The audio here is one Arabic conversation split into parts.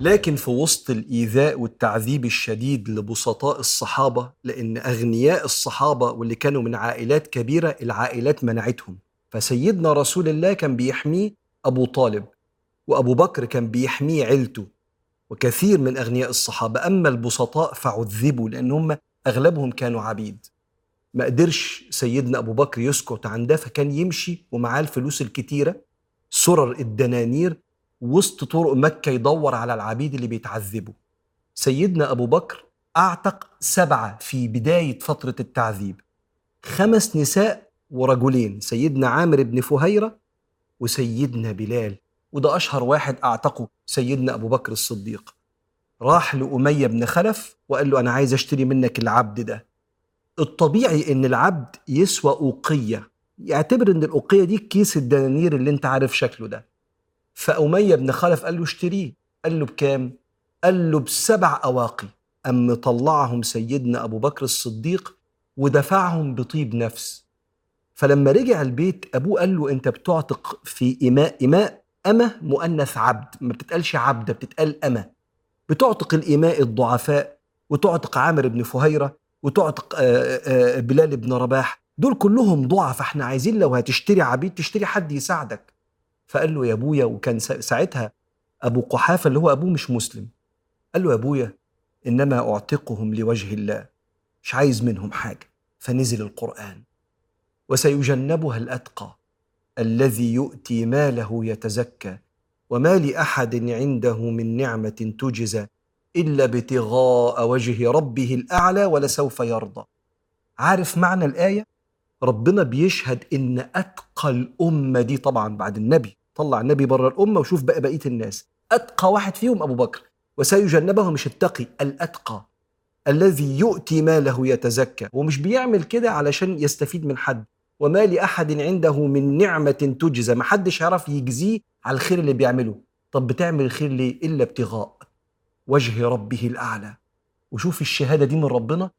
لكن في وسط الإيذاء والتعذيب الشديد لبسطاء الصحابة لأن أغنياء الصحابة واللي كانوا من عائلات كبيرة العائلات منعتهم. فسيدنا رسول الله كان بيحميه أبو طالب وأبو بكر كان بيحميه عيلته وكثير من أغنياء الصحابة. أما البسطاء فعذبوا لأن هم أغلبهم كانوا عبيد. ما قدرش سيدنا أبو بكر يسكت عن ده فكان يمشي ومعاه الفلوس الكتيرة سرر الدنانير وسط طرق مكة يدور على العبيد اللي بيتعذبوا سيدنا أبو بكر أعتق سبعة في بداية فترة التعذيب. خمس نساء ورجلين سيدنا عامر بن فهيرة وسيدنا بلال. وده أشهر واحد أعتقه سيدنا أبو بكر الصديق. راح لأمية بن خلف وقال له أنا عايز أشتري منك العبد ده. الطبيعي إن العبد يسوى أوقية. يعتبر إن الأوقية دي كيس الدنانير اللي أنت عارف شكله ده. فأمية بن خلف قال له اشتريه. قال له بكام؟ قال له بسبع أواقي. أم طلعهم سيدنا أبو بكر الصديق ودفعهم بطيب نفس. فلما رجع البيت أبوه قال له أنت بتعتق في إماء إماء أمة؟ مؤنث عبد. ما بتتقالش عبدة بتتقال أمة. بتعتق الإماء الضعفاء وتعتق عامر بن فهيرة وتعتق بلال بن رباح. دول كلهم ضعف. إحنا عايزين لو هتشتري عبيد تشتري حد يساعدك. فقال له يا أبويا. وكان ساعتها أبو قحافة اللي هو أبوه مش مسلم. قال له يا أبويا إنما أعتقهم لوجه الله. مش عايز منهم حاجة. فنزل القرآن. وسيجنبها الأتقى الذي يؤتي ماله يتزكى. وما لأحد عنده من نعمة تجزى إلا ابتغاء وجه ربه الأعلى ولسوف يرضى. عارف معنى الآية؟ ربنا بيشهد إن أتقى الأمة دي طبعا بعد النبي. طلع النبي بره الأمة وشوف بقى بقية الناس. أتقى واحد فيهم أبو بكر وسيجنبه مش التقي الأتقى الذي يؤتي ماله يتزكى. ومش بيعمل كده علشان يستفيد من حد. وما لأحد عنده من نعمة تجزى. ما حدش يعرف يجزيه على الخير اللي بيعمله. طب بتعمل الخير ليه إلا ابتغاء وجه ربه الأعلى؟ وشوف الشهادة دي من ربنا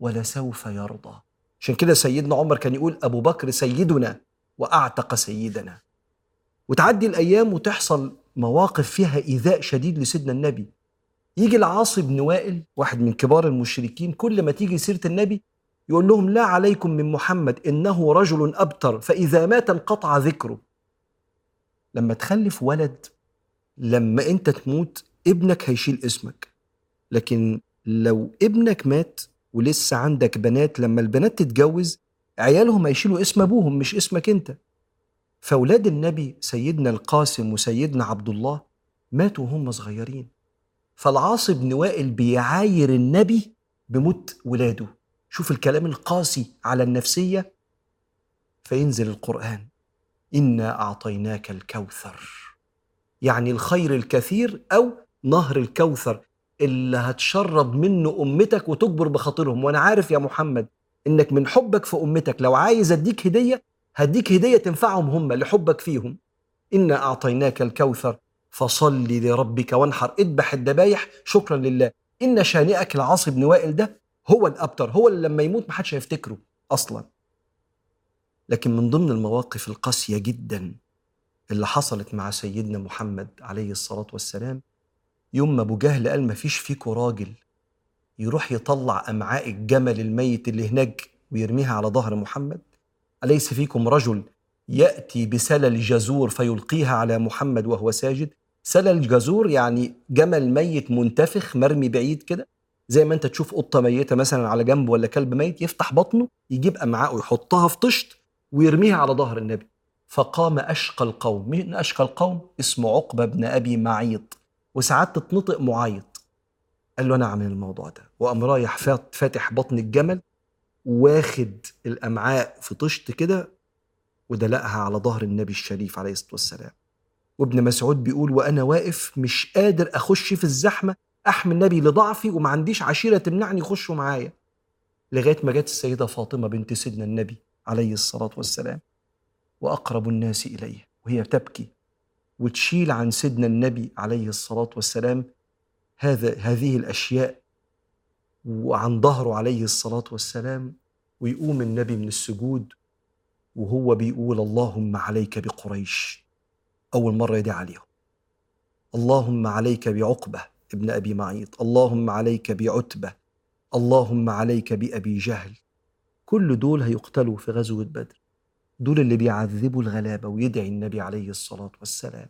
ولسوف يرضى. عشان كده سيدنا عمر كان يقول أبو بكر سيدنا وأعتق سيدنا. وتعدي الأيام وتحصل مواقف فيها إيذاء شديد لسيدنا النبي. يجي العاص بن وائل واحد من كبار المشركين كل ما تيجي سيرة النبي يقول لهم لا عليكم من محمد إنه رجل أبتر فإذا مات انقطع ذكره. لما تخلف ولد لما أنت تموت ابنك هيشيل اسمك. لكن لو ابنك مات ولسه عندك بنات لما البنات تتجوز عيالهم هيشيلوا اسم أبوهم مش اسمك أنت. فأولاد النبي سيدنا القاسم وسيدنا عبد الله ماتوا وهم صغيرين. فالعاص بن وائل بيعاير النبي بموت ولاده. شوف الكلام القاسي على النفسية. فينزل القرآن. إنا أعطيناك الكوثر. يعني الخير الكثير أو نهر الكوثر اللي هتشرب منه أمتك وتجبر بخاطرهم. وأنا عارف يا محمد إنك من حبك في أمتك. لو عايز أديك هدية هديك هدية تنفعهم هم لحبك فيهم. إنا أعطيناك الكوثر فصل لربك وانحر. اذبح الذبايح شكرا لله. إن شانئك العاص بن وائل ده هو الأبتر هو اللي لما يموت محدش هيفتكره أصلا. لكن من ضمن المواقف القاسية جدا اللي حصلت مع سيدنا محمد عليه الصلاة والسلام يوم ما أبو جهل قال ما فيش فيكوا راجل يروح يطلع أمعاء الجمل الميت اللي هناك ويرميها على ظهر محمد أليس فيكم رجل يأتي بسلل جزور فيلقيها على محمد وهو ساجد؟ سلل جزور يعني جمل ميت منتفخ مرمي بعيد كده؟ زي ما أنت تشوف قطة ميتة مثلا على جنب ولا كلب ميت يفتح بطنه يجيب امعاء ويحطها في طشت ويرميها على ظهر النبي. فقام أشقى القوم. مين أشقى القوم؟ اسمه عقبة بن أبي معيط. وساعات تتنطق معيط. قال له أنا اعمل الموضوع ده. وقام رايح فاتح بطن الجمل واخد الأمعاء في طشت كده ودلقها على ظهر النبي الشريف عليه الصلاة والسلام. وابن مسعود بيقول وأنا واقف مش قادر أخش في الزحمة أحمي النبي لضعفي وما عنديش عشيرة تمنعني يخشوا معايا. لغاية ما جت السيدة فاطمة بنت سيدنا النبي عليه الصلاة والسلام. وأقرب الناس إليه وهي تبكي وتشيل عن سيدنا النبي عليه الصلاة والسلام هذا هذه الأشياء وعن ظهره عليه الصلاة والسلام ويقوم النبي من السجود وهو بيقول اللهم عليك بقريش. أول مرة يدعي عليهم. اللهم عليك بعقبة ابن أبي معيط. اللهم عليك بعتبة. اللهم عليك بأبي جهل. كل دول هيقتلوا في غزوة بدر. دول اللي بيعذبوا الغلابة ويدعي النبي عليه الصلاة والسلام.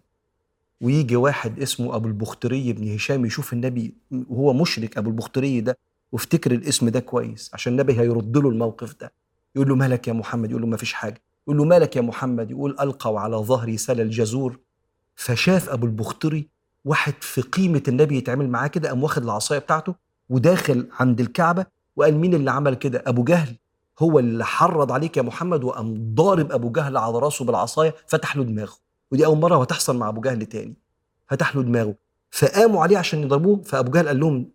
ويجي واحد اسمه أبو البختري بن هشام يشوف النبي وهو مشرك أبو البختري ده وافتكر الاسم ده كويس عشان النبي هيرد له الموقف ده. يقول له مالك يا محمد؟ يقول له ما فيش حاجة. يقول له مالك يا محمد؟ يقول ألقوا على ظهري سل الجزور. فشاف أبو البختري واحد في قيمة النبي يتعامل معاه كده قام واخد العصاية بتاعته وداخل عند الكعبة وقال مين اللي عمل كده؟ أبو جهل. هو اللي حرض عليك يا محمد وقام ضارب أبو جهل على راسه بالعصاية فتح له دماغه. ودي أول مرة هتحصل مع أبو جهل تاني. فتح له دماغه. فقاموا عليه عشان يضربوه فأبو جهل قال لهم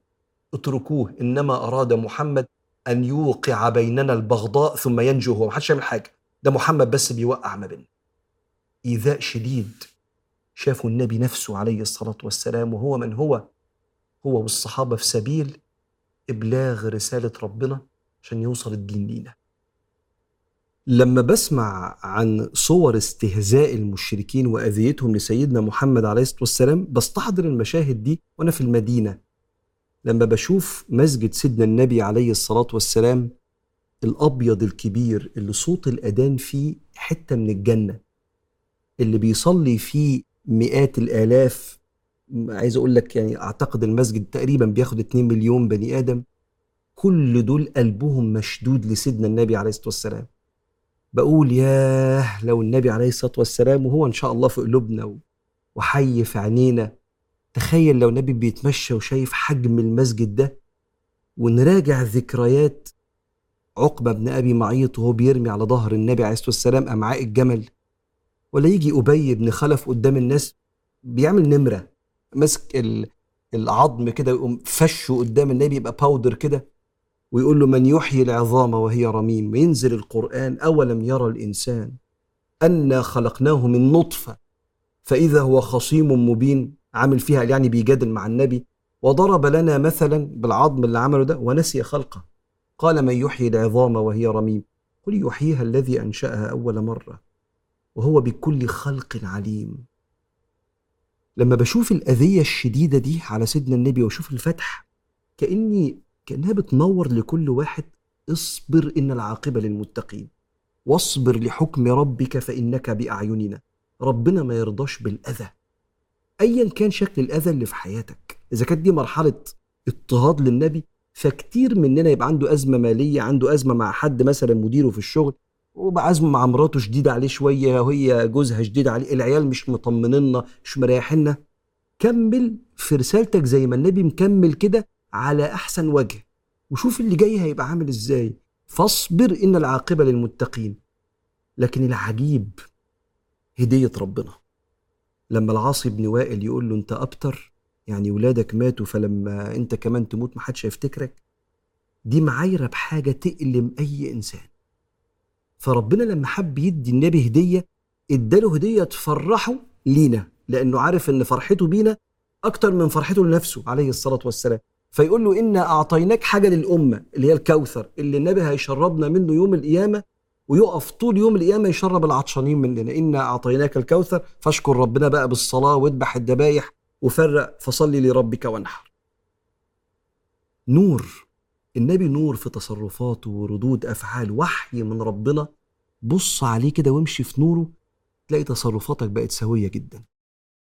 اتركوه إنما أراد محمد أن يوقع بيننا البغضاء ثم ينجو هو. محدش يعمل حاجة. ده محمد بس بيوقع ما بيننا. إيذاء شديد شافوا النبي نفسه عليه الصلاة والسلام وهو من هو؟ هو والصحابة في سبيل إبلاغ رسالة ربنا عشان يوصل الدين لينا. لما بسمع عن صور استهزاء المشركين وأذيتهم لسيدنا محمد عليه الصلاة والسلام بستحضر المشاهد دي وأنا في المدينة. لما بشوف مسجد سيدنا النبي عليه الصلاة والسلام الأبيض الكبير اللي صوت الأذان فيه حتة من الجنة اللي بيصلي فيه مئات الآلاف عايز أقول لك يعني أعتقد المسجد تقريبا بياخد 2 مليون بني آدم كل دول قلبهم مشدود لسيدنا النبي عليه الصلاة والسلام. بقول ياه لو النبي عليه الصلاة والسلام وهو إن شاء الله في قلوبنا وحي في عينينا تخيل لو النبي بيتمشى وشايف حجم المسجد ده ونراجع ذكريات عقبة بن أبي معيط وهو بيرمي على ظهر النبي عليه الصلاة والسلام أمعاء الجمل ولا يجي أبي بن خلف قدام الناس بيعمل نمرة ماسك العظم كده ويقوم فشه قدام النبي يبقى باودر كده ويقول له من يحيي العظام وهي رميم؟ وينزل القرآن أولم يرى الإنسان أنا خلقناه من نطفة فإذا هو خصيم مبين؟ عامل فيها يعني بيجادل مع النبي وضرب لنا مثلا بالعظم اللي عمله ده ونسي خلقه. قال من يحيي العظام وهي رميم. قل يحييها الذي أنشأها أول مرة وهو بكل خلق عليم. لما بشوف الأذية الشديدة دي على سيدنا النبي وأشوف الفتح كأني كأنها بتنور لكل واحد اصبر إن العاقبة للمتقين. واصبر لحكم ربك فإنك بأعيننا. ربنا ما يرضاش بالأذى. أيا كان شكل الأذى اللي في حياتك. إذا كانت دي مرحلة اضطهاد للنبي فكتير مننا يبقى عنده أزمة مالية عنده أزمة مع حد مثلا مديره في الشغل وبقى أزمة مع مراته شديدة عليه شوية وهي جوزها شديد عليه العيال مش مطمنيننا مش مريحيننا. كمل في رسالتك زي ما النبي مكمل كده على أحسن وجه. وشوف اللي جاي هيبقى عامل إزاي. فاصبر إن العاقبة للمتقين. لكن العجيب هدية ربنا. لما العاصي بن وائل يقول له أنت أبتر يعني ولادك ماتوا فلما أنت كمان تموت محدش هيفتكرك. دي معايرة بحاجة تألم أي إنسان. فربنا لما حب يدي النبي هدية اداله هدية تفرحه لينا لأنه عارف إن فرحته بينا أكتر من فرحته لنفسه عليه الصلاة والسلام. فيقول له إنا أعطيناك حاجة للأمة اللي هي الكوثر اللي النبي هيشربنا منه يوم القيامة ويقف طول يوم القيامة يشرب العطشانين مننا. إنا أعطيناك الكوثر فاشكر ربنا بقى بالصلاة واذبح الذبايح وفرق فصلي لربك وانحر. نور النبي نور في تصرفاته وردود أفعاله وحي من ربنا. بص عليه كده وامشي في نوره تلاقي تصرفاتك بقت سوية جدا.